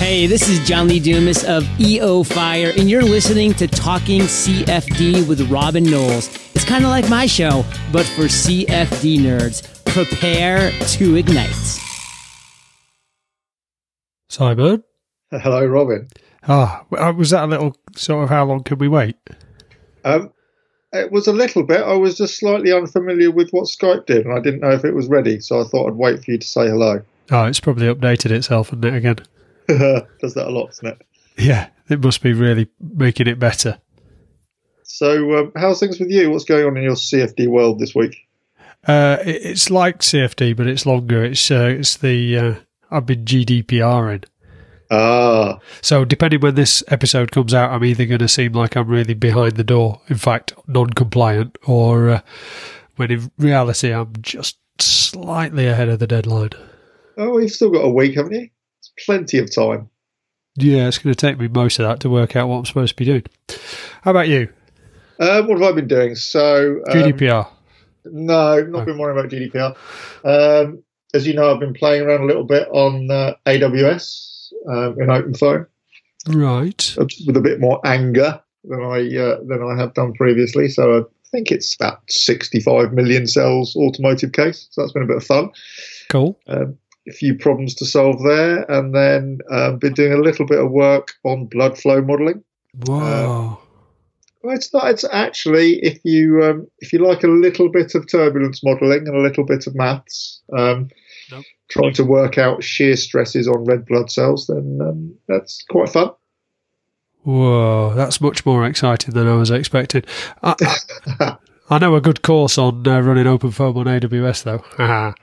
Hey, this is John Lee Dumas of EO Fire, and you're listening to Talking CFD with Robin Knowles. It's kind of like my show, but for CFD nerds. Prepare to ignite. Simon? Hello, Robin. Ah, oh, was that a little sort of how long could we wait? Um, it was a little bit. I was just slightly unfamiliar with what Skype did, and I didn't know if it was ready, so I thought I'd wait for you to say hello. Oh, it's probably updated itself, isn't it, again? Does that a lot, doesn't it? Yeah, it must be really making it better. So, um, how's things with you? What's going on in your CFD world this week? Uh, it, it's like CFD, but it's longer. It's uh, it's the uh, I've been GDPRing. Ah, So depending when this episode comes out, I'm either going to seem like I'm really behind the door, in fact, non-compliant, or uh, when in reality I'm just slightly ahead of the deadline. oh, you've still got a week, haven't you? Plenty of time. Yeah, it's going to take me most of that to work out what I'm supposed to be doing. How about you? Um, what have I been doing? So, um, GDPR. No, not Oh. been worrying about GDPR. Um, as you know, I've been playing around a little bit on uh, AWS um, in OpenFOAM. Right. with a bit more anger than I uh, than I have done previously. So I think it's about 65 million cells automotive case. So that's been a bit of fun. Cool. Um, a few problems to solve there, and then um, been doing a little bit of work on blood flow modelling. Wow. Well, it's not. It's actually if you um, if you like a little bit of turbulence modelling and a little bit of maths, um, Nope. trying to work out shear stresses on red blood cells, then um, that's quite fun. Whoa, that's much more exciting than I was expecting. I, I, I know a good course on uh, running OpenFOAM on AWS, though.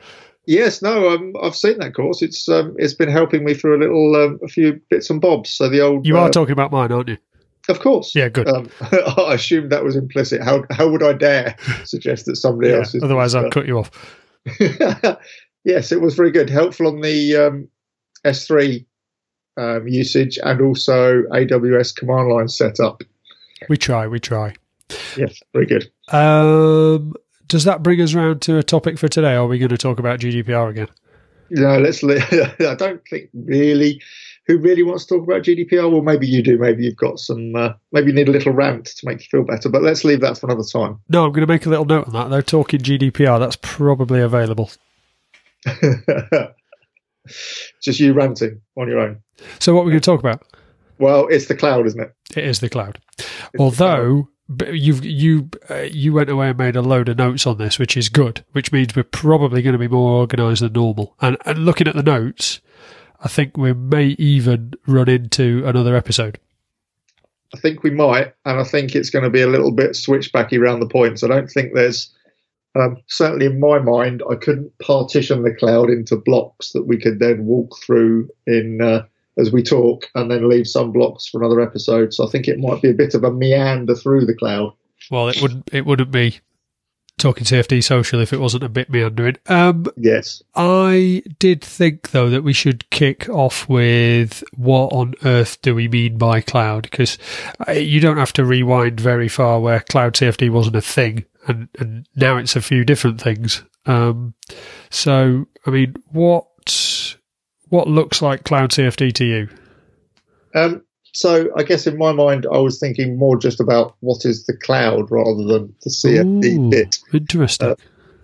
Yes, no, um, I've seen that course. It's um, it's been helping me for a little, um, a few bits and bobs. So the old, you uh, are talking about mine, aren't you? of course, Yeah, good. Um, I assumed that was implicit. How how would I dare suggest that somebody Yeah, else is? otherwise, I'd cut you off. yes, it was very good, helpful on the um, S3 um, usage and also AWS command line setup. We try, we try. Yes, very good. Um, does that bring us round to a topic for today? Or are we going to talk about GDPR again? No, let's. I don't think really. Who really wants to talk about GDPR? Well, maybe you do. Maybe you've got some. Uh, maybe you need a little rant to make you feel better. But let's leave that for another time. No, I'm going to make a little note on that. They're talking GDPR. That's probably available. Just you ranting on your own. So, what are we going to talk about? Well, it's the cloud, isn't it? It is the cloud. It's Although you've you uh, you went away and made a load of notes on this, which is good. Which means we're probably going to be more organised than normal. And, and looking at the notes, I think we may even run into another episode. I think we might, and I think it's going to be a little bit switchbacky around the points. I don't think there's. Um, certainly in my mind, I couldn't partition the cloud into blocks that we could then walk through in uh, as we talk, and then leave some blocks for another episode. So I think it might be a bit of a meander through the cloud. Well, it wouldn't it wouldn't be talking CFD social if it wasn't a bit meandering. Um, Yes. I did think though that we should kick off with what on earth do we mean by cloud? Because uh, you don't have to rewind very far where cloud CFD wasn't a thing, and, and now it's a few different things. Um, so, I mean, what what looks like cloud CFD to you? Um, so I guess in my mind, I was thinking more just about what is the cloud rather than the CFD Ooh, bit. Interesting. Uh,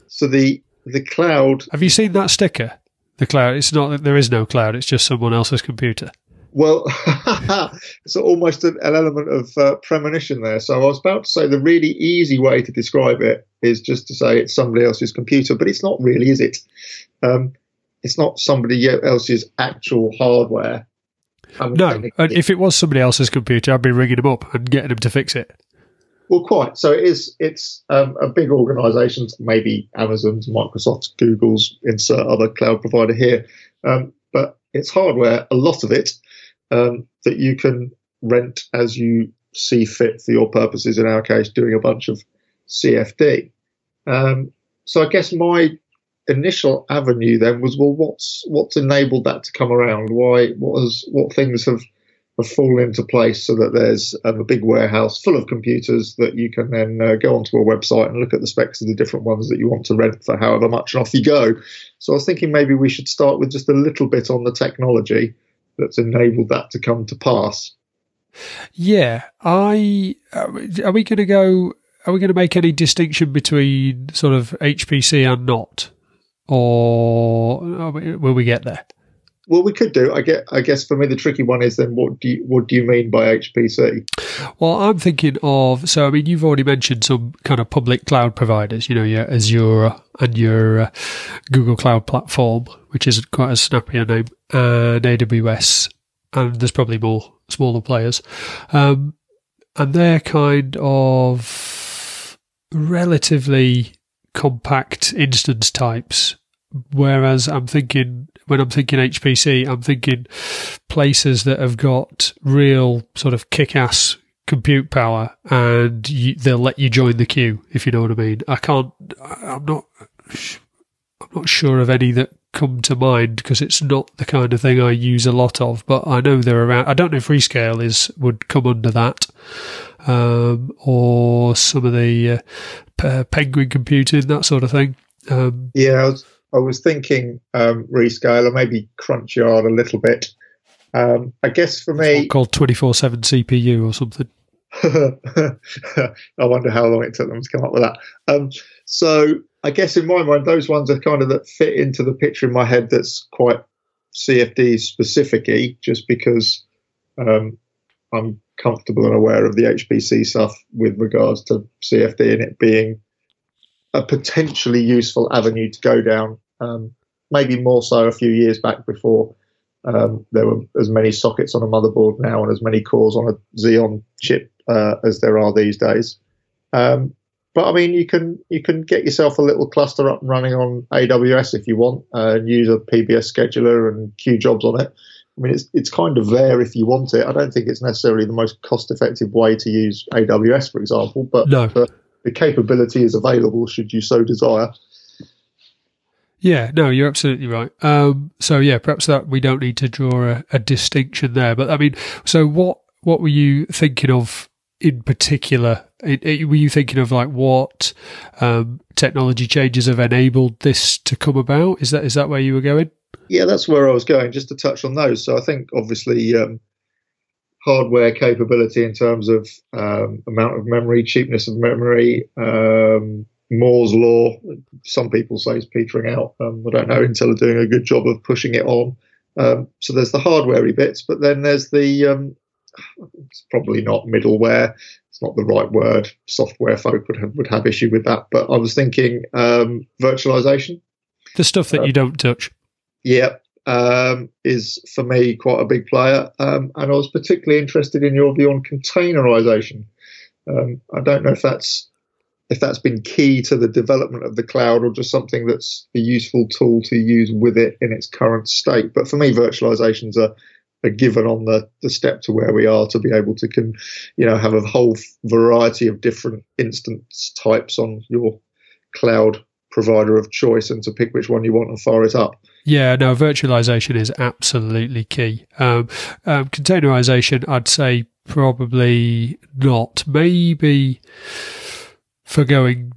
So the the cloud have you seen that sticker? The cloud. It's not that there is no cloud. It's just someone else's computer. Well, it's almost an, element of uh, premonition there. So I was about to say the really easy way to describe it is just to say it's somebody else's computer, but it's not really, is it? Um, it's not somebody else's actual hardware. No, and if it was somebody else's computer, I'd be ringing them up and getting them to fix it. Well, quite. So it is. It's um, a big organisation, maybe Amazon's, Microsoft's, Google's, insert other cloud provider here, um, but it's hardware. A lot of it um, that you can rent as you see fit for your purposes. In our case, doing a bunch of CFD. Um, so I guess my initial avenue then was, well, what's what's enabled that to come around? Why? What has what things have have fallen into place so that there's um, a big warehouse full of computers that you can then uh, go onto a website and look at the specs of the different ones that you want to rent for however much and off you go. So I was thinking maybe we should start with just a little bit on the technology that's enabled that to come to pass. Yeah, I are we going to go? Are we going to make any distinction between sort of HPC and not, or will we get there? Well, we could do. I get. I guess for me, the tricky one is then what do you what do you mean by HPC? Well, I'm thinking of. So, I mean, you've already mentioned some kind of public cloud providers. You know, your Azure and your uh, Google Cloud Platform, which isn't quite as snappy a name, and AWS, and there's probably more smaller players, um, and they're kind of relatively compact instance types. Whereas I'm thinking when I'm thinking HPC, I'm thinking places that have got real sort of kick-ass compute power, and you, they'll let you join the queue if you know what I mean. I can't. I'm not. I'm not sure of any that come to mind because it's not the kind of thing I use a lot of. But I know they're around. I don't know if Rescale is would come under that, um, or some of the uh, Penguin computing that sort of thing. Um, yeah, I was thinking um, rescale or maybe Crunchard a little bit. Um, I guess for me, called twenty four seven CPU or something. I wonder how long it took them to come up with that. Um, so I guess in my mind, those ones are kind of that fit into the picture in my head that's quite CFD specific just because um, I'm comfortable and aware of the HPC stuff with regards to CFD and it being a potentially useful avenue to go down um, maybe more so a few years back before um, there were as many sockets on a motherboard now and as many cores on a Xeon chip uh, as there are these days. Um, but I mean, you can you can get yourself a little cluster up and running on AWS if you want, uh, and use a PBS scheduler and queue jobs on it. I mean, it's it's kind of there if you want it. I don't think it's necessarily the most cost effective way to use AWS, for example, but no. the, the capability is available should you so desire. Yeah, no, you're absolutely right. Um, so yeah, perhaps that we don't need to draw a, a, distinction there. But I mean, so what what were you thinking of in particular? It, it, were you thinking of like what um, technology changes have enabled this to come about? Is that is that where you were going? Yeah, that's where I was going. Just to touch on those. So I think obviously um, hardware capability in terms of um, amount of memory, cheapness of memory um, Moore's law. Some people say is petering out. Um, I don't know. Intel are doing a good job of pushing it on. Um, so there's the hardwarey bits, but then there's the um, it's probably not middleware. It's not the right word. Software folk would have, would have issue with that. But I was thinking um, virtualization. The stuff that uh, you don't touch. Yeah, um, is for me quite a big player. Um, and I was particularly interested in your view on containerization. Um, I don't know if that's if that's been key to the development of the cloud or just something that's a useful tool to use with it in its current state. But for me, virtualization's a, a given on the, the step to where we are to be able to can, you know, have a whole variety of different instance types on your cloud provider of choice and to pick which one you want and fire it up. Yeah, no, virtualization is absolutely key. Um, um, containerization, I'd say probably not. Maybe for going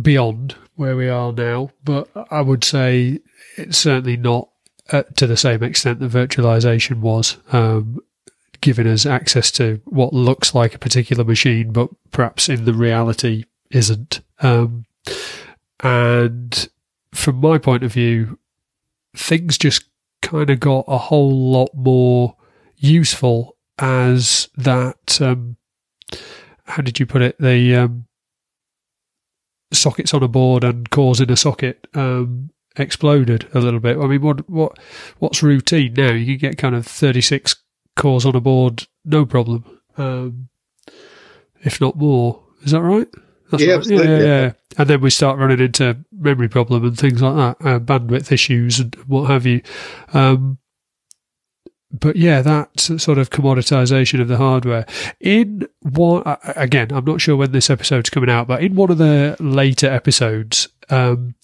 beyond where we are now, but I would say it's certainly not uh, to the same extent that virtualization was, um, giving us access to what looks like a particular machine, but perhaps in the reality isn't. Um, and from my point of view, things just kind of got a whole lot more useful as that. Um, how did you put it? The um, sockets on a board and cores in a socket um, exploded a little bit. I mean, what what what's routine now? You can get kind of thirty six cores on a board, no problem, um, if not more. Is that right? That's yeah, right. yeah, yeah, yeah, And then we start running into memory problem and things like that, uh, bandwidth issues and what have you. Um, but yeah, that sort of commoditization of the hardware. In one, again, I'm not sure when this episode's coming out, but in one of the later episodes, um,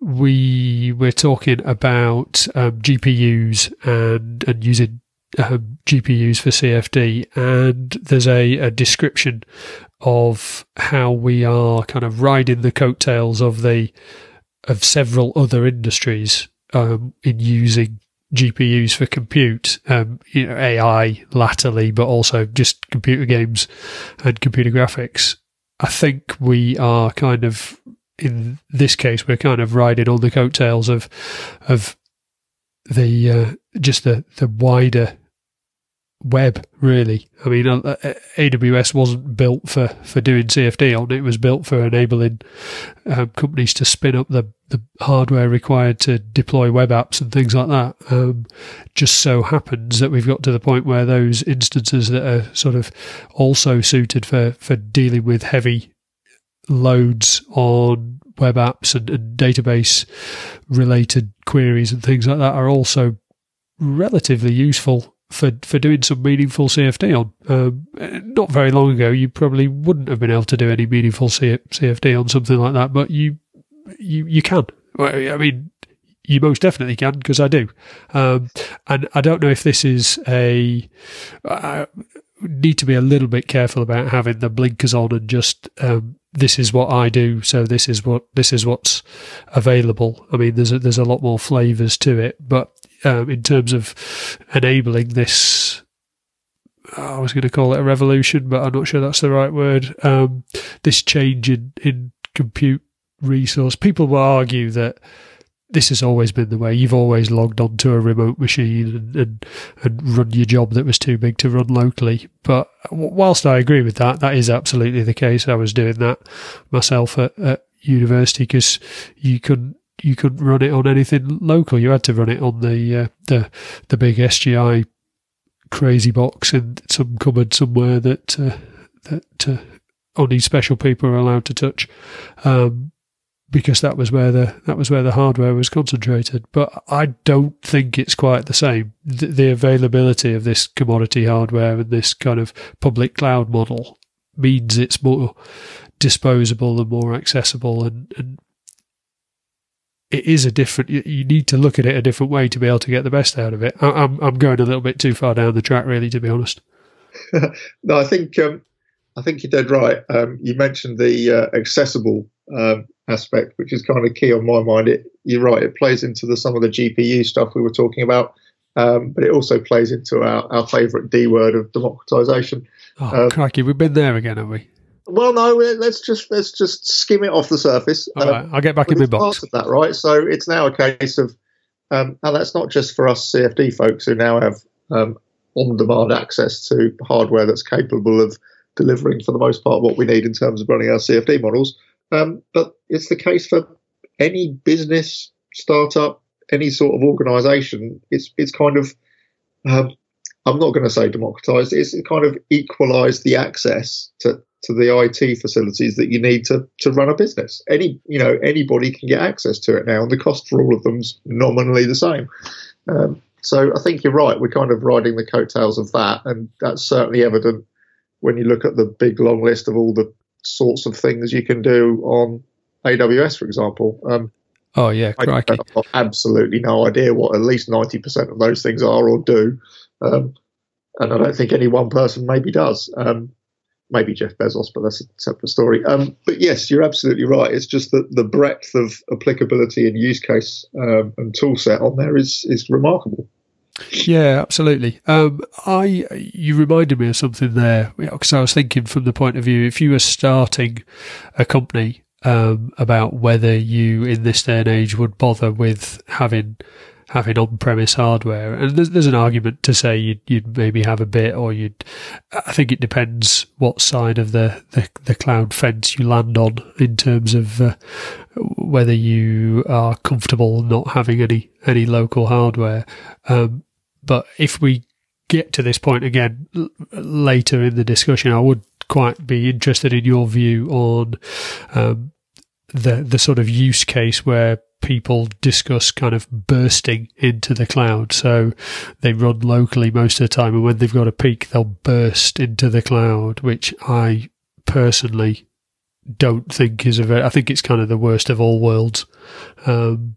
we were talking about um, GPUs and and using um, GPUs for CFD, and there's a, a, description of how we are kind of riding the coattails of the of several other industries um, in using GPUs for compute, um, you know, AI latterly, but also just computer games and computer graphics. I think we are kind of in this case we're kind of riding on the coattails of of the uh, just the the wider web really i mean uh, uh aws wasn't built for for doing cfd on it was built for enabling um, companies to spin up the the hardware required to deploy web apps and things like that um, just so happens that we've got to the point where those instances that are sort of also suited for for dealing with heavy loads on web apps and, and database related queries and things like that are also relatively useful for, for doing some meaningful CFD on. Um, not very long ago, you probably wouldn't have been able to do any meaningful CFD on something like that, but you you you can. I mean, you most definitely can because I do. Um, and I don't know if this is a. I need to be a little bit careful about having the blinkers on and just um, this is what I do, so this is what this is what's available. I mean, there's a, there's a lot more flavors to it, but um, in terms of enabling this, I was going to call it a revolution, but I'm not sure that's the right word. Um, this change in in compute resource, people will argue that this has always been the way. You've always logged onto a remote machine and, and, and run your job that was too big to run locally. But whilst I agree with that, that is absolutely the case. I was doing that myself at, at university because you couldn't you couldn't run it on anything local. You had to run it on the uh, the the big SGI crazy box in some cupboard somewhere that uh, that uh, only special people are allowed to touch. Um, because that was where the that was where the hardware was concentrated. But I don't think it's quite the same. The, the availability of this commodity hardware and this kind of public cloud model means it's more disposable and more accessible and, and it is a different you need to look at it a different way to be able to get the best out of it i'm i'm going a little bit too far down the track really to be honest no i think um, i think you're dead right um, you mentioned the uh, accessible um, aspect, which is kind of key on my mind. It, you're right; it plays into the some of the GPU stuff we were talking about, um, but it also plays into our, our favourite D word of democratization. Oh, um, crikey, we've been there again, have we? Well, no. Let's just let's just skim it off the surface. All um, right, I'll get back in my box. Part of that, right? So it's now a case of, um, and that's not just for us CFD folks who now have um, on-demand access to hardware that's capable of delivering, for the most part, what we need in terms of running our CFD models. Um, but it's the case for any business, startup, any sort of organisation. It's it's kind of um, I'm not going to say democratized. It's kind of equalised the access to, to the IT facilities that you need to, to run a business. Any you know anybody can get access to it now, and the cost for all of them's nominally the same. Um, so I think you're right. We're kind of riding the coattails of that, and that's certainly evident when you look at the big long list of all the sorts of things you can do on AWS, for example. Um, oh yeah, crikey. I've got absolutely no idea what at least ninety percent of those things are or do, um, and I don't think any one person maybe does. Um, maybe Jeff Bezos, but that's a separate story. Um, but yes, you're absolutely right. It's just that the breadth of applicability and use case um, and tool set on there is is remarkable. Yeah, absolutely. Um, I you reminded me of something there because I was thinking from the point of view if you were starting a company um, about whether you in this day and age would bother with having having on-premise hardware, and there's, there's an argument to say you'd, you'd, maybe have a bit, or you'd. I think it depends what side of the, the, the cloud fence you land on in terms of uh, whether you are comfortable not having any any local hardware. Um, but if we get to this point again l- later in the discussion, I would quite be interested in your view on um, the the sort of use case where people discuss kind of bursting into the cloud. So they run locally most of the time, and when they've got a peak, they'll burst into the cloud, which I personally don't think is a very. I think it's kind of the worst of all worlds. Um,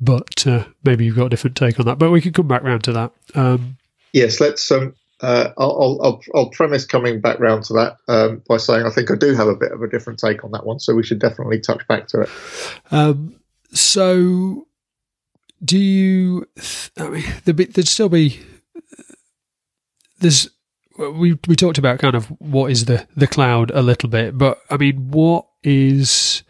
but uh, maybe you've got a different take on that. But we can come back round to that. Um, yes, let's. Um, uh, I'll, I'll, I'll, premise coming back round to that um, by saying I think I do have a bit of a different take on that one, so we should definitely touch back to it. Um, so do you? I mean, there'd, there'd still be there's we we talked about kind of what is the the cloud a little bit, but I mean, what is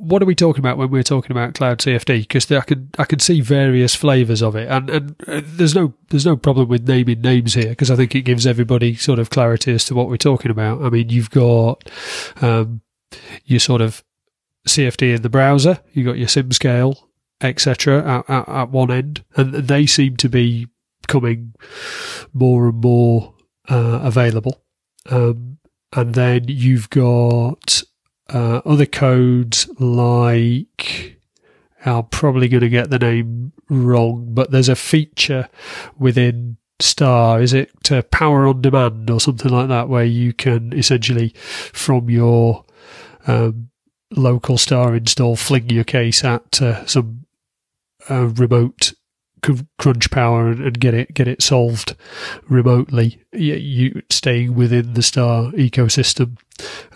what are we talking about when we're talking about cloud CFD? Because I can I can see various flavors of it, and and uh, there's no there's no problem with naming names here because I think it gives everybody sort of clarity as to what we're talking about. I mean, you've got um, your sort of CFD in the browser, you've got your SimScale, etc. At, at, at one end, and they seem to be becoming more and more uh, available. Um, and then you've got uh, other codes like I'm probably going to get the name wrong, but there's a feature within Star, is it to power on demand or something like that, where you can essentially from your um, local Star install fling your case at uh, some uh, remote crunch power and, get it get it solved remotely. You, staying within the Star ecosystem,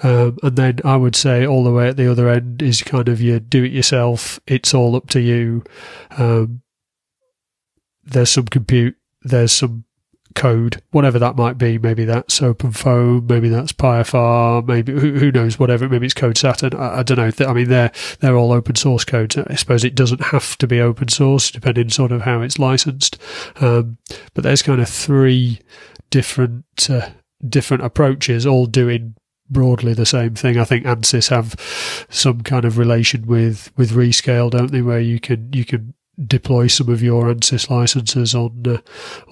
um, and then I would say all the way at the other end is kind of you do it yourself. It's all up to you. Um, there's some compute. There's some code, whatever that might be. Maybe that's OpenFOAM, maybe that's PyFR, maybe who, who knows, whatever. Maybe it's Code_Saturne. I, I, don't know. I mean, they're they're all open source codes. I suppose it doesn't have to be open source, depending sort of how it's licensed. Um, but there's kind of three different uh, different approaches, all doing broadly the same thing. I think ANSYS have some kind of relation with with Rescale, don't they? Where you can you can deploy some of your ANSYS licenses on uh,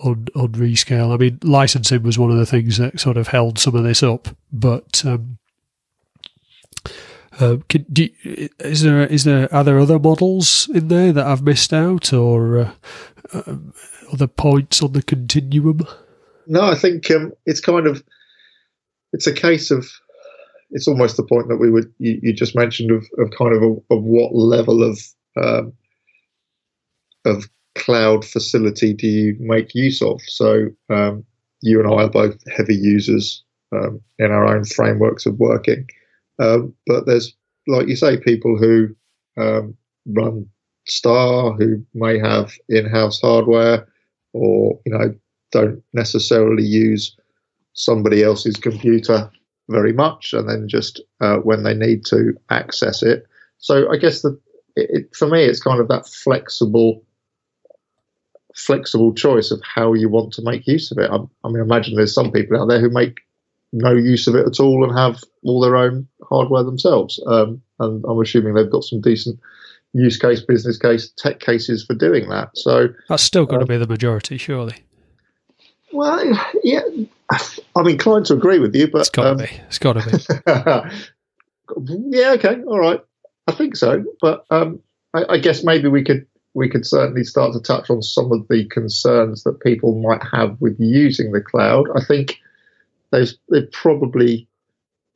on on Rescale. I mean, licensing was one of the things that sort of held some of this up, but. Um, uh, can, do, is there is there are there other models in there that I've missed out, or uh, uh, other points on the continuum? No, I think um, it's kind of it's a case of it's almost the point that we would you, you just mentioned of, of kind of a, of what level of um, of cloud facility do you make use of? So um, you and I are both heavy users um, in our own frameworks of working, um, but there's like you say, people who um, run Star who may have in-house hardware, or you know don't necessarily use somebody else's computer very much, and then just uh, when they need to access it. So I guess the it, for me, it's kind of that flexible flexible choice of how you want to make use of it. I, I mean, imagine there's some people out there who make no use of it at all and have all their own hardware themselves. Um, and I'm assuming they've got some decent use case, business case, tech cases for doing that. So that's still going um, to be the majority, surely. Well, yeah, I'm inclined to agree with you, but it's got to um, be. It's got to be. yeah. Okay. All right. I think so, but um, I, I guess maybe we could we could certainly start to touch on some of the concerns that people might have with using the cloud. I think they've, they've probably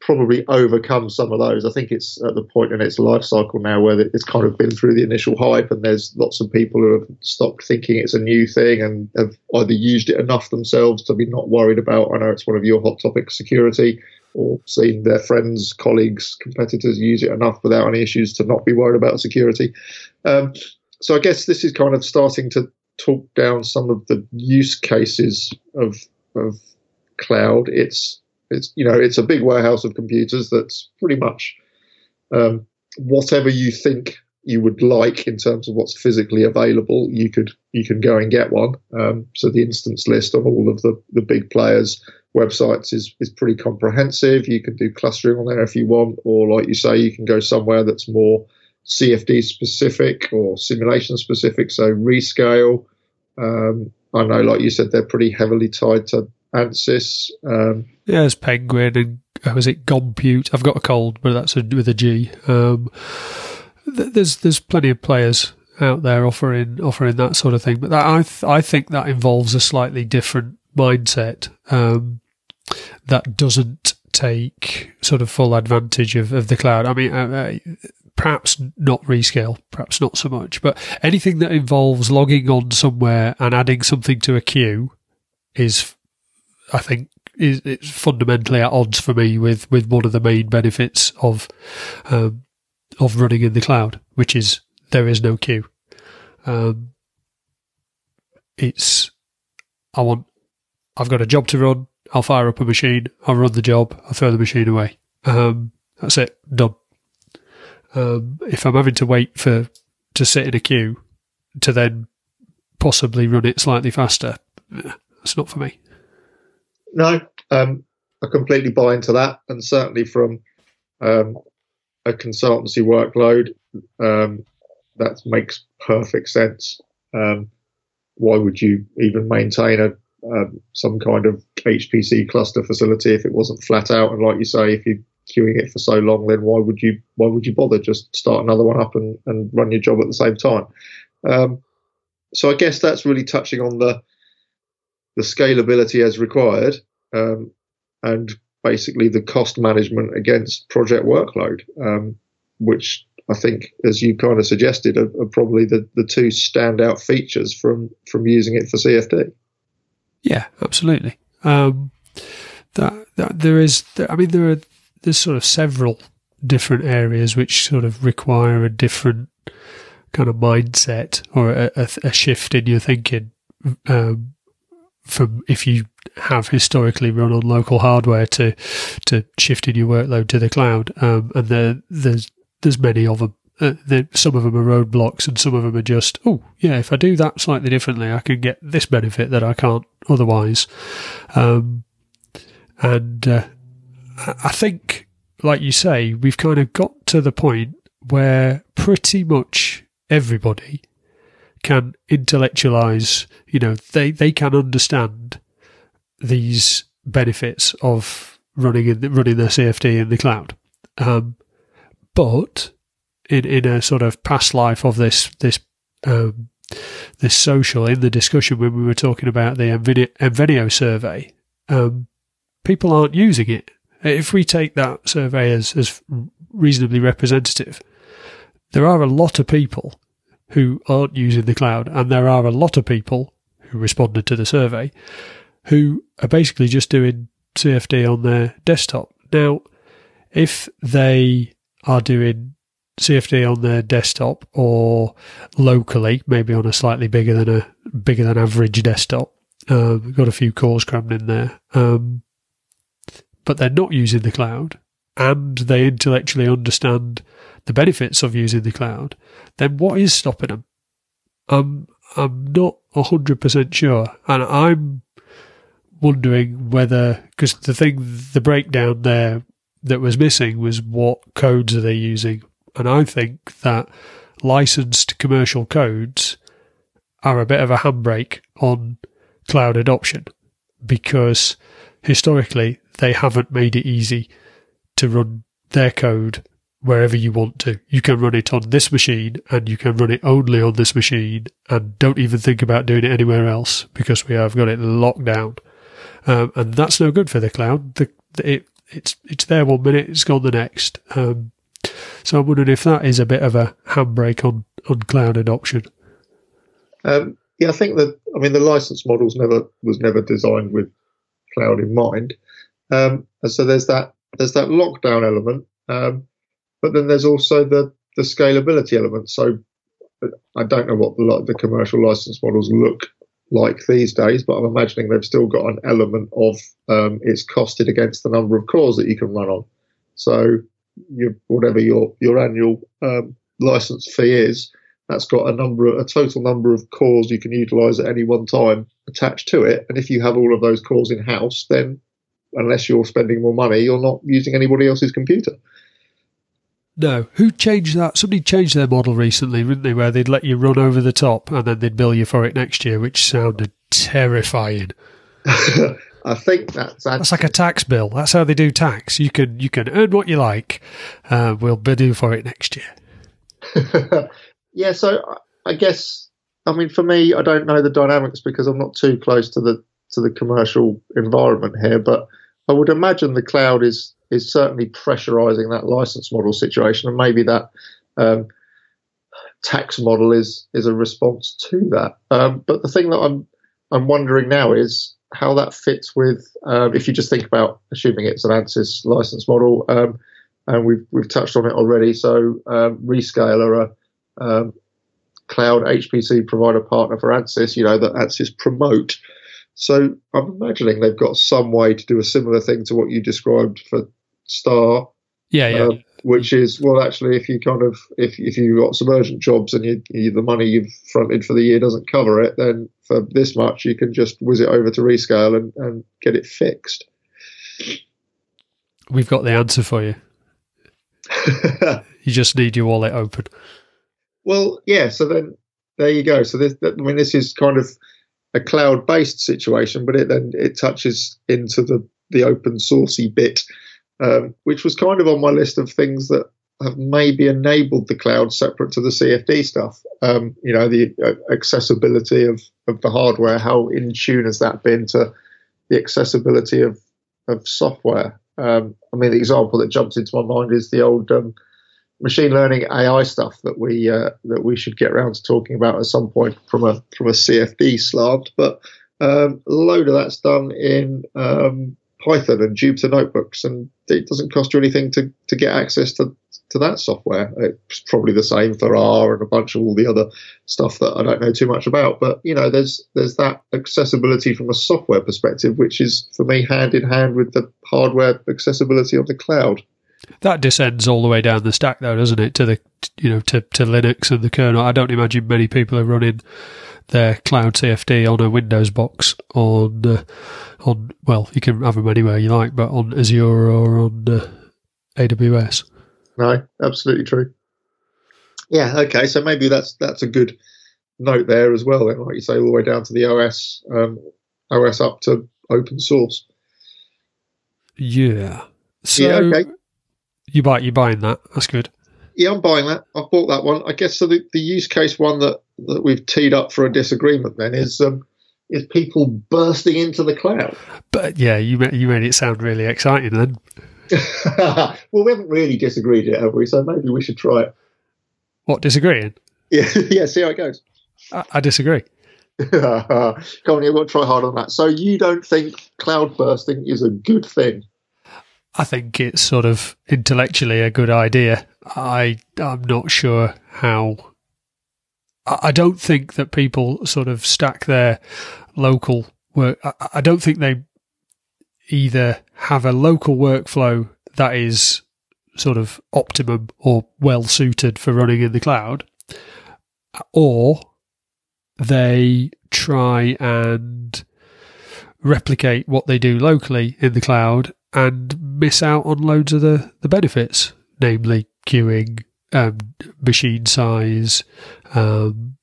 probably overcome some of those. I think it's at the point in its life cycle now where it's kind of been through the initial hype, and there's lots of people who have stopped thinking it's a new thing and have either used it enough themselves to be not worried about. I know it's one of your hot topics, security, or seen their friends, colleagues, competitors use it enough without any issues to not be worried about security. Um, so I guess this is kind of starting to talk down some of the use cases of of cloud. It's it's you know it's a big warehouse of computers that's pretty much um, whatever you think you would like in terms of what's physically available. You could you can go and get one. Um, so the instance list of all of the the big players websites is is pretty comprehensive. You can do clustering on there if you want, or like you say, you can go somewhere that's more CFD specific or simulation specific. So Rescale, um, I know, like you said, they're pretty heavily tied to ANSYS. Um, yeah, there's Penguin and uh, was it Gompute? I've got a cold, but that's a, with a G. Um, th- there's there's plenty of players out there offering offering that sort of thing, but that, I th- I think that involves a slightly different mindset um, that doesn't take sort of full advantage of, of the cloud. I mean, uh, uh perhaps not rescale, perhaps not so much, but anything that involves logging on somewhere and adding something to a queue is, I think, is it's fundamentally at odds for me with, with one of the main benefits of um, of running in the cloud, which is there is no queue. Um, it's I want I've got a job to run. I'll fire up a machine. I'll run the job. I'll throw the machine away. Um, that's it. Done. Um, if I'm having to wait for to sit in a queue to then possibly run it slightly faster, that's not for me. No, um, I completely buy into that, and certainly from um, a consultancy workload, um, that makes perfect sense. Um, why would you even maintain a some kind of HPC cluster facility if it wasn't flat out? And like you say, if you're queuing it for so long, then why would you why would you bother? Just start another one up and, and run your job at the same time. Um, so I guess that's really touching on the the scalability as required um, and basically the cost management against project workload, um, which I think, as you kind of suggested, are, are, probably the, the two standout features from from using it for CFD. Yeah, absolutely. Um, that, that there is, I mean, there are there's sort of several different areas which sort of require a different kind of mindset or a, a, a shift in your thinking. Um, from if you have historically run on local hardware to to shifting your workload to the cloud, um, and there, there's there's many of them. Uh, some of them are roadblocks, and some of them are just oh yeah, if I do that slightly differently, I can get this benefit that I can't otherwise. Um, and uh, I think, like you say, we've kind of got to the point where pretty much everybody can intellectualize, you know, they, they can understand these benefits of running in running their CFD in the cloud. Um, but in in a sort of past life of this this um, this social in the discussion when we were talking about the Envenio survey, um, people aren't using it. If we take that survey as as reasonably representative, there are a lot of people who aren't using the cloud, and there are a lot of people who responded to the survey who are basically just doing CFD on their desktop. Now, if they are doing CFD on their desktop or locally, maybe on a slightly bigger than a bigger than average desktop, um, got a few cores crammed in there, um, but they're not using the cloud, and they intellectually understand the benefits of using the cloud, then what is stopping them? I'm I'm not hundred percent sure, and I'm wondering whether because the thing the breakdown there that was missing was what codes are they using, and I think that licensed commercial codes are a bit of a handbrake on cloud adoption because historically they haven't made it easy to run their code wherever you want to. You can run it on this machine and you can run it only on this machine and don't even think about doing it anywhere else because we have got it locked down. Um, and that's no good for the cloud. The, the, it, it's, it's there one minute, it's gone the next. Um, so I'm wondering if that is a bit of a handbrake on, on cloud adoption. Um, yeah, I think that, I mean, the license models never, was never designed with cloud in mind. Um, and so there's that, there's that lockdown element. Um, but then there's also the the scalability element. So I don't know what the, the commercial license models look like these days, but I'm imagining they've still got an element of um, it's costed against the number of cores that you can run on. So whatever your your annual um, license fee is, that's got a number, a total number of cores you can utilize at any one time attached to it. And if you have all of those cores in house, then unless you're spending more money, you're not using anybody else's computer. No. Who changed that? Somebody changed their model recently, didn't they? Where they'd let you run over the top and then they'd bill you for it next year, which sounded terrifying. I think that's that's like a tax bill. That's how they do tax. You can you can earn what you like. Uh, we'll bill you for it next year. yeah. So I guess I mean for me, I don't know the dynamics because I'm not too close to the to the commercial environment here, but I would imagine the cloud is is certainly pressurizing that license model situation, and maybe that um, tax model is is a response to that. Um, but the thing that I'm I'm wondering now is how that fits with um, if you just think about assuming it's an ANSYS license model, um, and we've we've touched on it already. So um, Rescaler are a um, cloud HPC provider partner for Ansys, you know, that Ansys promote. So I'm imagining they've got some way to do a similar thing to what you described for Star. Yeah, yeah. Um, which is well, actually, if you kind of if if you got some urgent jobs and you, you, the money you've fronted for the year doesn't cover it, then for this much you can just whiz it over to Rescale and, and get it fixed. We've got the answer for you. you just need your wallet open. Well, yeah. So then there you go. So this, I mean, this is kind of a cloud-based situation, but it then it touches into the the open sourcey bit, um, which was kind of on my list of things that have maybe enabled the cloud separate to the CFD stuff. Um, you know, the uh, accessibility of of the hardware. How in tune has that been to the accessibility of of software? Um, I mean, the example that jumps into my mind is the old um, machine learning AI stuff that we uh, that we should get around to talking about at some point from a from a CFD slant. But um, a load of that's done in um, Python and Jupyter notebooks, and it doesn't cost you anything to to get access to to that software. It's probably the same for R and a bunch of all the other stuff that I don't know too much about. But you know, there's there's that accessibility from a software perspective, which is for me hand in hand with the hardware accessibility of the cloud. That descends all the way down the stack, though, doesn't it? To the you know to, to Linux and the kernel. I don't imagine many people are running their cloud CFD on a Windows box on uh, on well, you can have them anywhere you like, but on Azure or on uh, AWS. No, absolutely true. Yeah, okay, so maybe that's that's a good note there as well. Then, like you say, all the way down to the OS, um, OS up to open source. Yeah. So yeah, okay. You buy you buying that? That's good. Yeah, I'm buying that. I've bought that one. I guess so. The, the use case one that, that we've teed up for a disagreement then is um, is people bursting into the cloud. But yeah, you made, you made it sound really exciting then. well, we haven't really disagreed yet, have we? So maybe we should try it. What disagreeing? Yeah, yeah. See how it goes. I, I disagree. Come on, you've got to try hard on that. So you don't think cloud bursting is a good thing? I think it's sort of intellectually a good idea. I I'm not sure how. I don't think that people sort of stack their local work. I don't think they either have a local workflow that is sort of optimum or well suited for running in the cloud, or they try and replicate what they do locally in the cloud and miss out on loads of the, the benefits, namely queuing, um, machine size, um,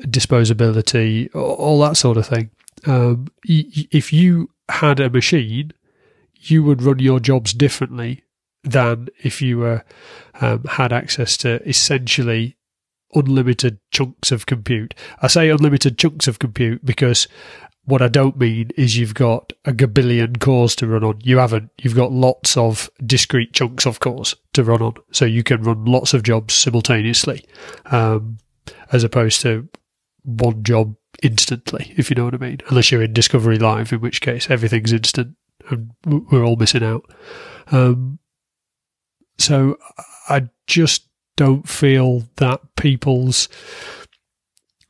disposability, all that sort of thing. Um, if you had a machine, you would run your jobs differently than if you were um, had access to essentially unlimited chunks of compute. I say unlimited chunks of compute because what I don't mean is you've got a gabillion cores to run on. You haven't. You've got lots of discrete chunks of cores to run on. So you can run lots of jobs simultaneously, um, as opposed to one job instantly, if you know what I mean. Unless you're in Discovery Live, in which case everything's instant and we're all missing out. Um, so I just don't feel that people's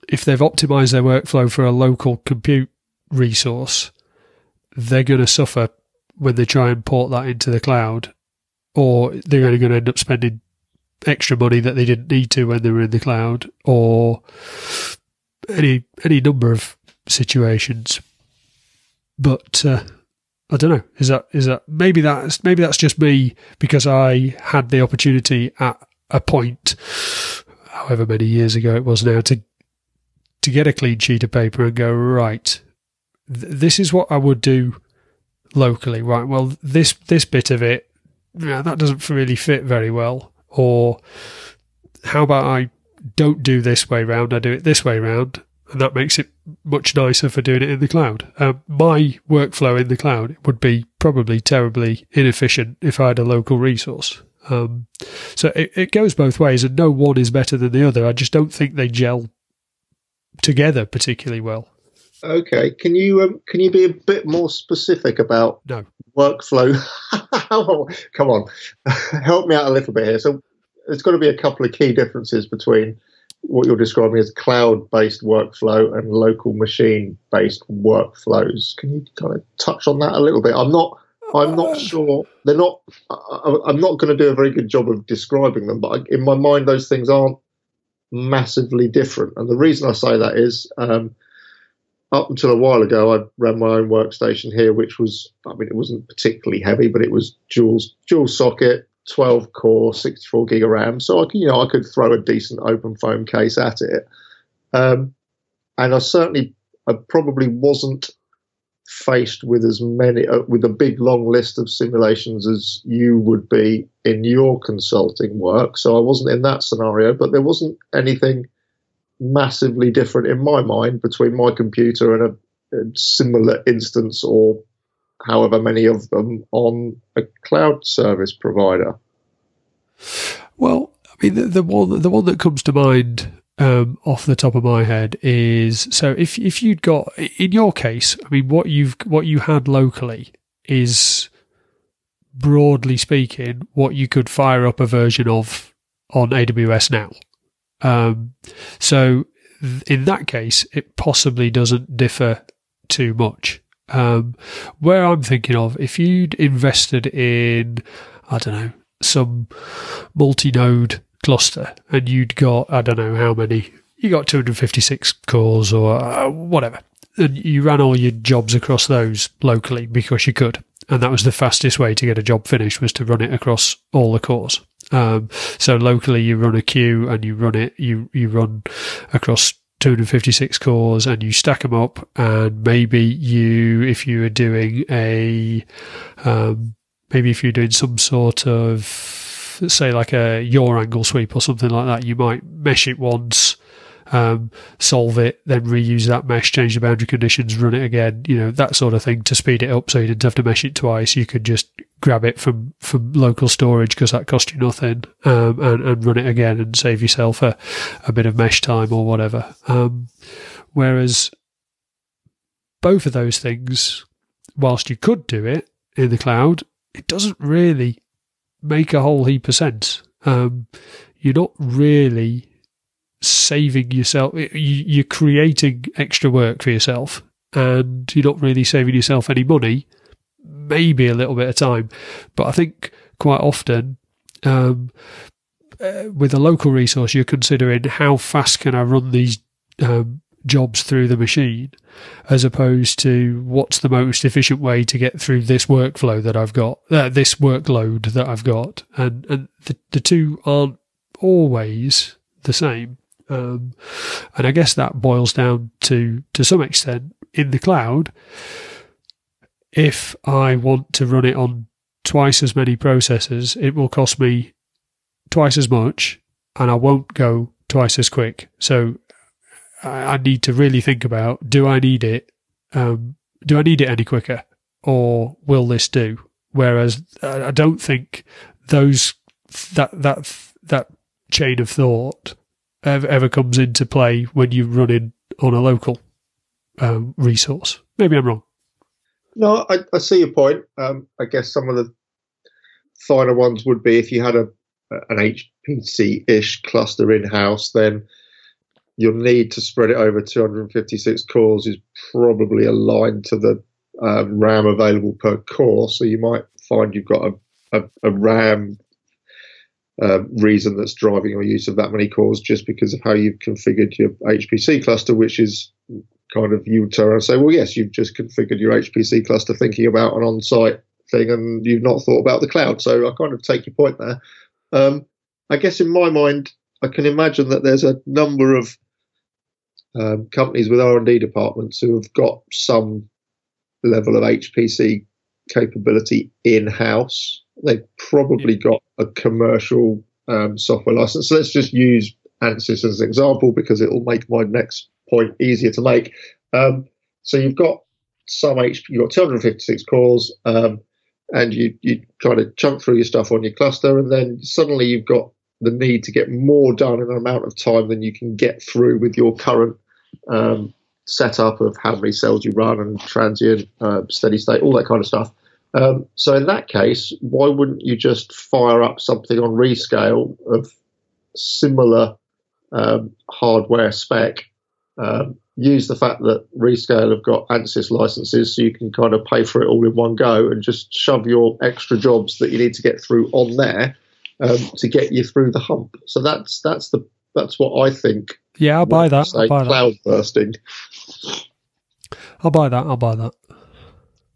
if they've optimized their workflow for a local compute resource, they're going to suffer when they try and port that into the cloud, or they're only going to end up spending extra money that they didn't need to when they were in the cloud, or any any number of situations. But uh, I don't know. Is that is that maybe that's maybe that's just me because I had the opportunity at a point, however many years ago it was now, to to get a clean sheet of paper and go right this is what I would do locally, right? Well, this this bit of it, yeah, that doesn't really fit very well. Or how about I don't do this way round, I do it this way round, and that makes it much nicer for doing it in the cloud. Um, my workflow in the cloud would be probably terribly inefficient if I had a local resource. Um, so it, it goes both ways, and no one is better than the other. I just don't think they gel together particularly well. Okay, can you um, can you be a bit more specific about no. workflow? Come on, help me out a little bit here. So there's got to be a couple of key differences between what you're describing as cloud-based workflow and local machine-based workflows. Can you kind of touch on that a little bit? I'm not. I'm not uh, sure. They're not. I, am not going to do a very good job of describing them, but in my mind, those things aren't massively different. And the reason I say that is, um, up until a while ago, I ran my own workstation here, which was, I mean, it wasn't particularly heavy, but it was dual dual socket, 12 core, 64 gig of RAM. So I can, you know, I could throw a decent OpenFOAM case at it. Um, and I certainly, I probably wasn't faced with as many, uh, with a big long list of simulations as you would be in your consulting work. So I wasn't in that scenario, but there wasn't anything massively different in my mind between my computer and a, a similar instance or however many of them on a cloud service provider? Well, I mean, the, the one the one that comes to mind um, off the top of my head is so if if you'd got in your case, I mean, what you've what you had locally is broadly speaking what you could fire up a version of on AWS now. Um, so in that case, it possibly doesn't differ too much. Um, where I'm thinking of, if you'd invested in, I don't know, some multi-node cluster and you'd got, I don't know how many, you got 256 cores or uh, whatever, and you ran all your jobs across those locally because you could. And that was the fastest way to get a job finished was to run it across all the cores. Um, so locally you run a queue and you run it, you, you run across 256 cores and you stack them up and maybe you if you are doing a um, maybe if you're doing some sort of say like a your angle sweep or something like that you might mesh it once um, solve it, then reuse that mesh, change the boundary conditions, run it again, you know, that sort of thing to speed it up so you didn't have to mesh it twice. You could just grab it from, from local storage because that cost you nothing um, and, and run it again and save yourself a, a bit of mesh time or whatever. Um, whereas both of those things, whilst you could do it in the cloud, it doesn't really make a whole heap of sense. Um, you're not really saving yourself. You're creating extra work for yourself, and you're not really saving yourself any money. Maybe a little bit of time, but I think quite often um, uh, with a local resource, you're considering how fast can I run these um, jobs through the machine, as opposed to what's the most efficient way to get through this workflow that I've got, uh, this workload that I've got, and and the the two aren't always the same. Um, and I guess that boils down to, to some extent, in the cloud, if I want to run it on twice as many processors, it will cost me twice as much and I won't go twice as quick. So I, I need to really think about do I need it? Um, do I need it any quicker or will this do? Whereas I don't think those that that that chain of thought ever, comes into play when you're running on a local um, resource. Maybe I'm wrong. No, I, I see your point. Um, I guess some of the finer ones would be if you had a an HPC-ish cluster in house, then your need to spread it over 256 cores is probably aligned to the um, RAM available per core. So you might find you've got a, a, a RAM uh, reason that's driving your use of that many cores just because of how you've configured your HPC cluster, which is kind of you turn and say, well, yes, you've just configured your HPC cluster thinking about an on site thing and you've not thought about the cloud. So I kind of take your point there. Um, I guess in my mind, I can imagine that there's a number of um, companies with R&D departments who have got some level of HPC capability in house they've probably got a commercial um, software license. So let's just use ANSYS as an example because it will make my next point easier to make. Um, so you've got some HP, you've got 256 cores, um, and you you kind of chunk through your stuff on your cluster, and then suddenly you've got the need to get more done in an amount of time than you can get through with your current um, setup of how many cells you run and transient, uh, steady state, all that kind of stuff. Um, so in that case, why wouldn't you just fire up something on rescale of similar um, hardware spec. Um, use the fact that Rescale have got ANSYS licenses, so you can kind of pay for it all in one go and just shove your extra jobs that you need to get through on there um, to get you through the hump. So that's that's the that's what I think. Yeah, I'll buy that. I'll buy cloud that. bursting. I'll buy that. I'll buy that.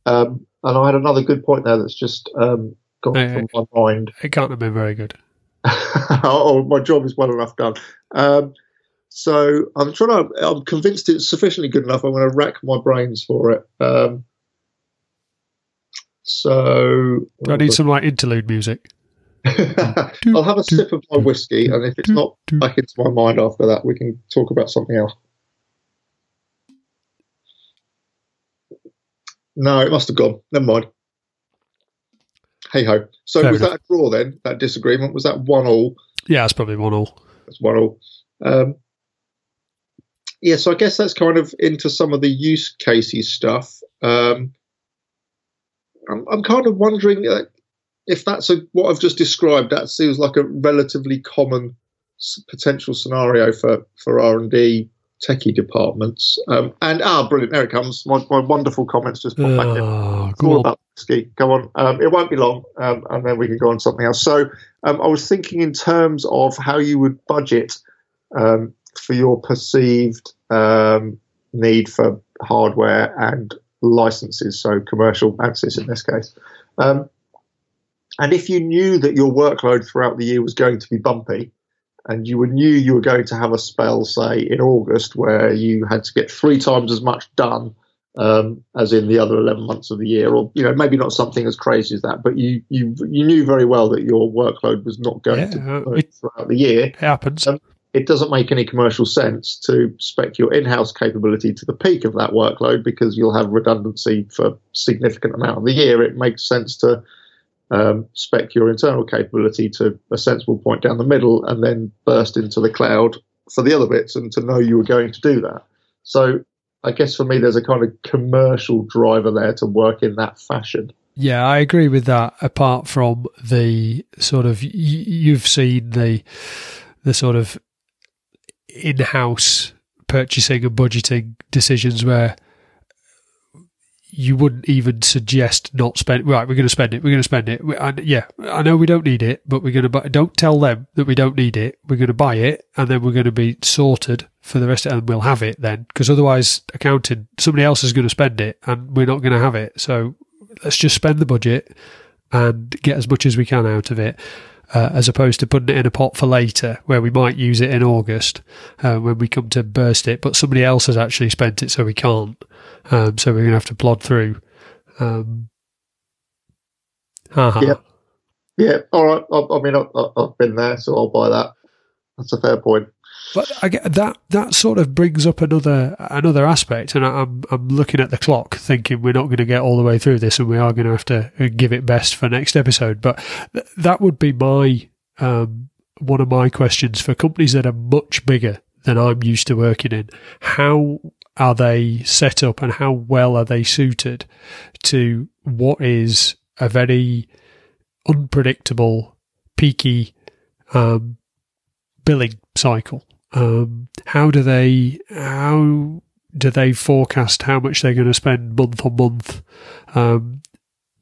Um, and I had another good point there that's just um, gone uh, from my mind. It can't have been very good. oh, my job is well enough done. Um, so I'm trying to. I'm convinced it's sufficiently good enough. I'm going to rack my brains for it. Um, so I need some like interlude music? I'll have a sip of my whiskey, and if it's not back into my mind after that, we can talk about something else. No, it must have gone. Never mind. Hey ho. So Fair was enough. that a draw then? That disagreement was that one all? Yeah, it's probably one all. That's one all. Um, yeah, so I guess that's kind of into some of the use cases stuff. Um, I'm, I'm, kind of wondering uh, if that's a, what I've just described. That seems like a relatively common potential scenario for for R and D techie departments. Um, and ah, brilliant! There it comes. My, my wonderful comments just popped back in. Ah, it's all on. about ski. Go on. Um, it won't be long, um, and then we can go on something else. So um, I was thinking in terms of how you would budget um, for your perceived um, need for hardware and licenses, so commercial access in this case. Um, and if you knew that your workload throughout the year was going to be bumpy, and you knew you were going to have a spell, say in August, where you had to get three times as much done um, as in the other 11 months of the year, or you know maybe not something as crazy as that, but you you you knew very well that your workload was not going yeah, to it, throughout the year. It happens. Um, it doesn't make any commercial sense to spec your in-house capability to the peak of that workload because you'll have redundancy for significant amount of the year. It makes sense to um, spec your internal capability to a sensible point down the middle and then burst into the cloud for the other bits and to know you were going to do that. So I guess for me, there's a kind of commercial driver there to work in that fashion. Yeah, I agree with that. Apart from the sort of, you've seen the the sort of in-house purchasing and budgeting decisions where you wouldn't even suggest not spend. Right, we're going to spend it. We're going to spend it. And yeah, I know we don't need it, but we're going to buy. Don't tell them that we don't need it. We're going to buy it, and then we're going to be sorted for the rest of it, and we'll have it then. Because otherwise, accounting, somebody else is going to spend it, and we're not going to have it. So let's just spend the budget and get as much as we can out of it uh, as opposed to putting it in a pot for later, where we might use it in August uh, when we come to burst it, but somebody else has actually spent it, so we can't. Um, so we're going to have to plod through. Um, yeah, yeah. All right. I, I mean, I, have been there, so I'll buy that. That's a fair point. But I get that that sort of brings up another another aspect, and I'm I'm looking at the clock, thinking we're not going to get all the way through this, and we are going to have to uh, give it best for next episode. But th- that would be my um, one of my questions for companies that are much bigger than I'm used to working in. How are they set up, and how well are they suited to what is a very unpredictable, peaky um, billing cycle? Um, how do they how do they forecast how much they're going to spend month on month, um,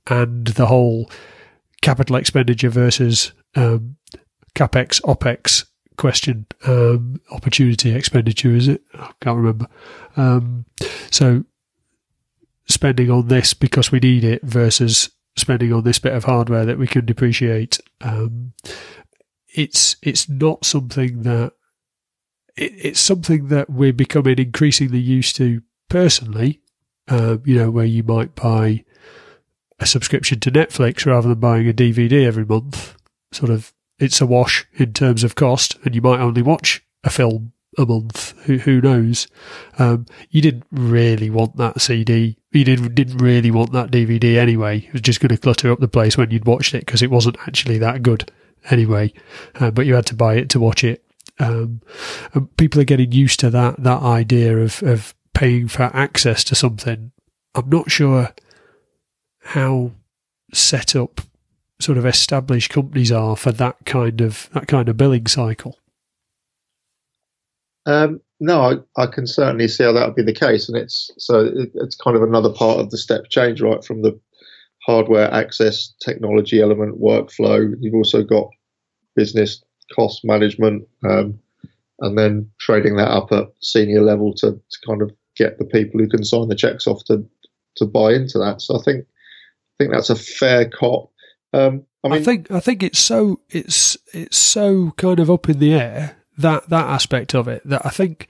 and the whole capital expenditure versus um, capex opex question um, opportunity expenditure is it? I can't remember. Um, so spending on this because we need it versus spending on this bit of hardware that we can depreciate. Um, it's it's not something that it, it's something that we're becoming increasingly used to personally. Uh, you know, where you might buy a subscription to Netflix rather than buying a DVD every month. Sort of, it's a wash in terms of cost, and you might only watch a film a month. Who, who knows? Um, you didn't really want that CD. You didn't didn't really want that DVD anyway. It was just going to clutter up the place when you'd watched it because it wasn't actually that good anyway. Uh, but you had to buy it to watch it um, people are getting used to that that idea of of paying for access to something. I'm not sure how set up sort of established companies are for that kind of that kind of billing cycle. Um, no, I, I, can certainly see how that would be the case, and it's so it, it's kind of another part of the step change, right, from the hardware access technology element workflow. You've also got business cost management, um, and then trading that up at senior level to, to kind of get the people who can sign the checks off to to buy into that. So I think I think that's a fair cop. Um, I, mean, I think I think it's so it's it's so kind of up in the air that that aspect of it that I think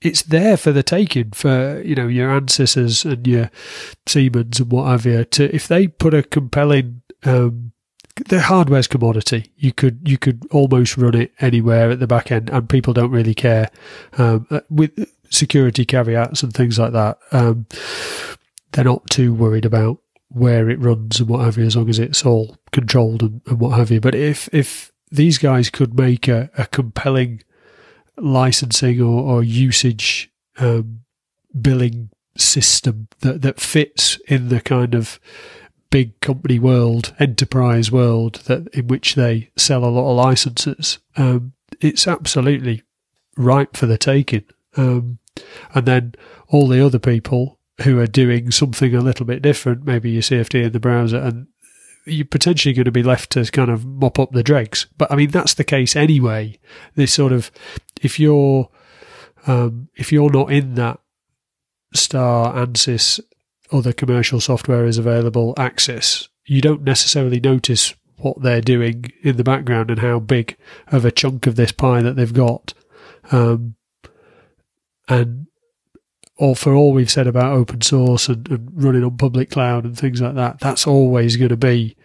it's there for the taking for you know your ANSYSes and your Siemens and what have you. To if they put a compelling um, the hardware's commodity. You could you could almost run it anywhere at the back end, and people don't really care. Um, uh, with security caveats and things like that, um, they're not too worried about where it runs and what have you, as long as it's all controlled and, and what have you. But if if these guys could make a, a compelling licensing or, or usage um, billing system that, that fits in the kind of big company world, enterprise world that in which they sell a lot of licenses, um, it's absolutely ripe for the taking. Um, and then all the other people who are doing something a little bit different, maybe your CFD in the browser, and you're potentially going to be left to kind of mop up the dregs. But I mean, that's the case anyway. This sort of, if you're, um, if you're not in that star ANSYS other commercial software is available access, you don't necessarily notice what they're doing in the background and how big of a chunk of this pie that they've got. Um, and or for all we've said about open source and, and, running on public cloud and things like that, that's always going to be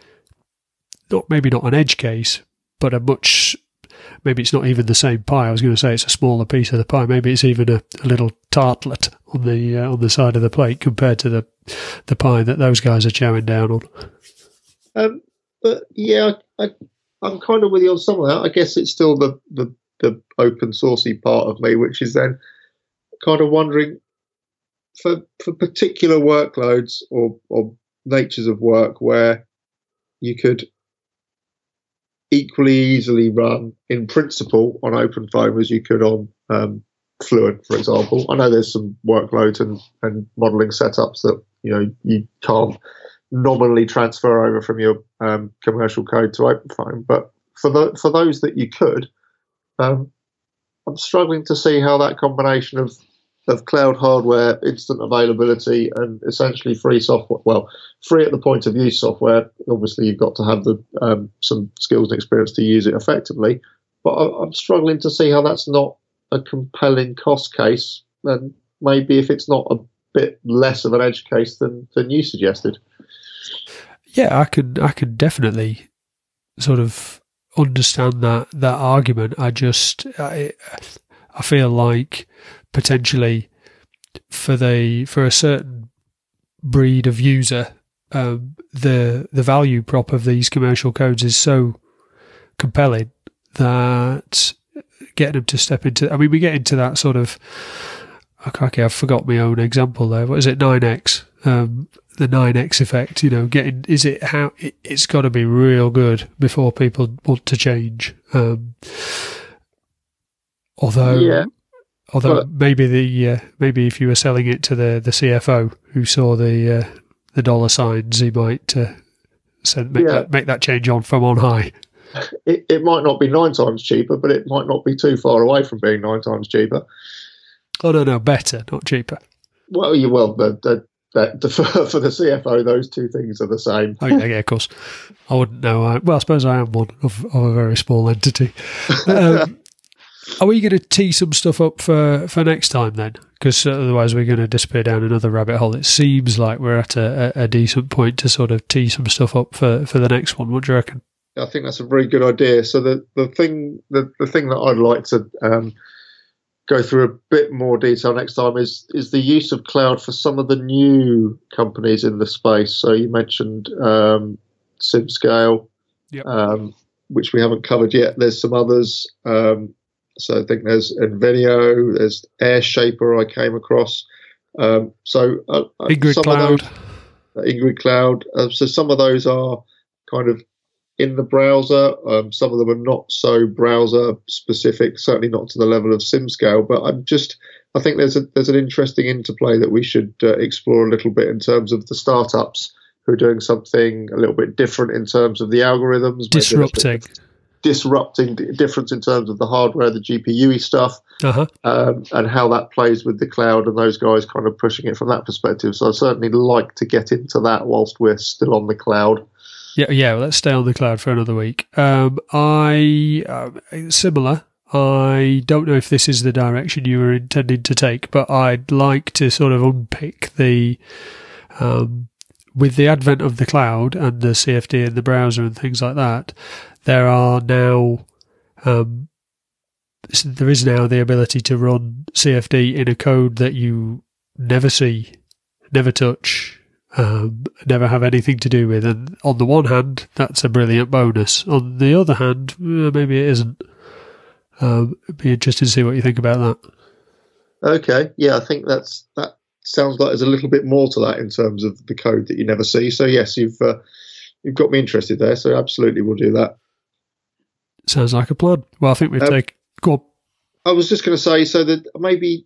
not maybe not an edge case, but a much maybe it's not even the same pie. I was going to say it's a smaller piece of the pie. Maybe it's even a, a little tartlet on the uh, on the side of the plate compared to the the pie that those guys are chowing down on. Um, but yeah, I, am kind of with you on some of that. I guess it's still the, the the open sourcey part of me, which is then kind of wondering for for particular workloads or or natures of work where you could equally easily run in principle on OpenFOAM as you could on um, Fluent, for example. I know there's some workloads and, and modeling setups that you know you can't nominally transfer over from your um, commercial code to OpenFOAM, but for the for those that you could, um, I'm struggling to see how that combination of of cloud hardware, instant availability, and essentially free software. Well, free at the point of use software. Obviously, you've got to have the um, some skills and experience to use it effectively. But I, I'm struggling to see how that's not a compelling cost case. And maybe if it's not a bit less of an edge case than than you suggested. Yeah, I could I could definitely sort of understand that that argument. I just I I feel like potentially for the for a certain breed of user, um, the the value prop of these commercial codes is so compelling that getting them to step into. I mean, we get into that sort of. Okay, I've forgot my own example there. What is it? Nine X. Um, the nine X effect. You know, getting is it how it, has got to be real good before people want to change. Um, although, yeah. Although but, maybe the uh, maybe if you were selling it to the, the CFO who saw the uh, the dollar signs, he might uh, send, make, yeah. that, make that change on from on high. It, it might not be nine times cheaper, but it might not be too far away from being nine times cheaper. Oh no, no, better, not cheaper. Well, you well the, the, the, the for, the CFO, those two things are the same. oh, yeah, of course. I wouldn't know. I, well, I suppose I am one of, of a very small entity. Um, are we going to tee some stuff up for, for next time then? Because otherwise we're going to disappear down another rabbit hole. It seems like we're at a, a, decent point to sort of tee some stuff up for, for the next one. What do you reckon? I think that's a very good idea. So the, the thing the, the thing that I'd like to um, go through a bit more detail next time is is the use of cloud for some of the new companies in the space. So you mentioned um, SimScale, yep. um, which we haven't covered yet. There's some others. Um, so I think there's Invenio, there's Airshaper I came across. Um, so uh, uh Ingrid Cloud, those, uh, Ingrid Cloud. Uh, so some of those are kind of in the browser. Um, some of them are not so browser specific, certainly not to the level of SimScale. But I'm just, I think there's a there's an interesting interplay that we should uh, explore a little bit in terms of the startups who are doing something a little bit different in terms of the algorithms, disrupting disrupting difference in terms of the hardware, the GPU stuff, uh-huh. um, and how that plays with the cloud and those guys kind of pushing it from that perspective. So I certainly like to get into that whilst we're still on the cloud. Yeah, yeah. Well, let's stay on the cloud for another week. Um, I uh, similar. I don't know if this is the direction you were intending to take, but I'd like to sort of unpick the um, with the advent of the cloud and the CFD and the browser and things like that, there are now um, there is now the ability to run CFD in a code that you never see, never touch, um, never have anything to do with. And on the one hand, that's a brilliant bonus. On the other hand, eh, maybe it isn't. Um, it'd be interesting to see what you think about that. Okay, yeah, I think that's that sounds like there's a little bit more to that in terms of the code that you never see. So yes, you've uh, you've got me interested there. So absolutely, we'll do that. Sounds like a plan. Well, I think we've um, taken. Go. I was just going to say, so that maybe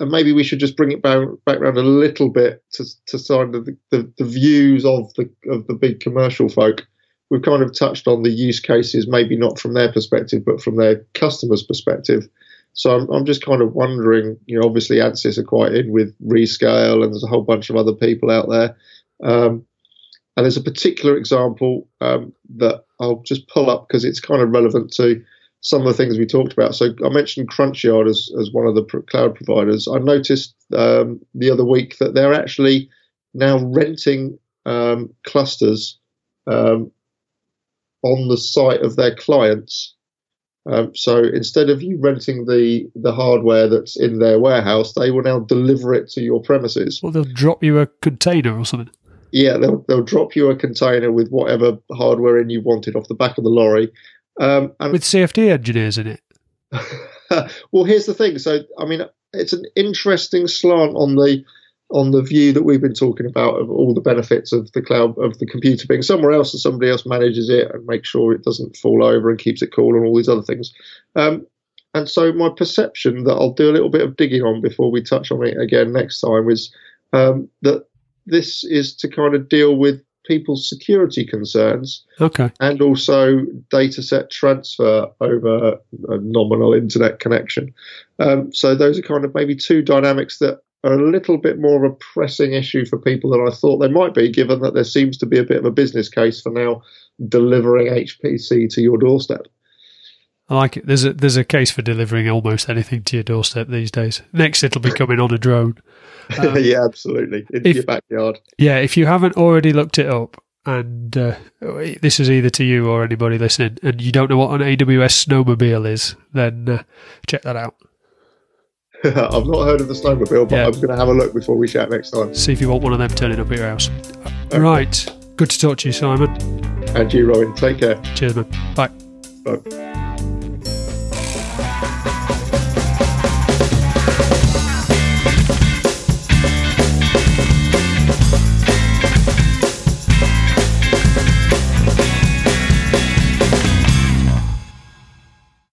maybe we should just bring it back, back around a little bit to to side of the, the, the views of the of the big commercial folk. We've kind of touched on the use cases, maybe not from their perspective, but from their customers' perspective. So I'm, I'm just kind of wondering, you know, obviously ANSYS are quite in with Rescale, and there's a whole bunch of other people out there. Um, and there's a particular example um, that I'll just pull up because it's kind of relevant to some of the things we talked about. So I mentioned Crunchyard as, as one of the cloud providers. I noticed um, the other week that they're actually now renting um, clusters um, on the site of their clients. Um, so instead of you renting the the hardware that's in their warehouse, they will now deliver it to your premises. Well, they'll drop you a container or something. Yeah, they'll they'll drop you a container with whatever hardware in you wanted off the back of the lorry, um, and with CFD engineers in it. well, here's the thing. So, I mean, it's an interesting slant on the on the view that we've been talking about of all the benefits of the cloud of the computer being somewhere else and somebody else manages it and makes sure it doesn't fall over and keeps it cool and all these other things. Um, and so my perception that I'll do a little bit of digging on before we touch on it again next time is um, that this is to kind of deal with people's security concerns. Okay. And also data set transfer over a nominal internet connection. Um, so those are kind of maybe two dynamics that a little bit more of a pressing issue for people than I thought they might be, given that there seems to be a bit of a business case for now delivering HPC to your doorstep. I like it. There's a there's a case for delivering almost anything to your doorstep these days. Next, it'll be coming on a drone. Um, yeah, absolutely. Into if, your backyard. Yeah, if you haven't already looked it up, and uh, this is either to you or anybody listening, and you don't know what an AWS snowmobile is, then uh, check that out. I've not heard of the snowmobile, but yeah. I'm going to have a look before we chat next time. See if you want one of them turning up at your house. Okay. Right. Good to talk to you, Simon. And you, Robin. Take care. Cheers, man. Bye. Bye.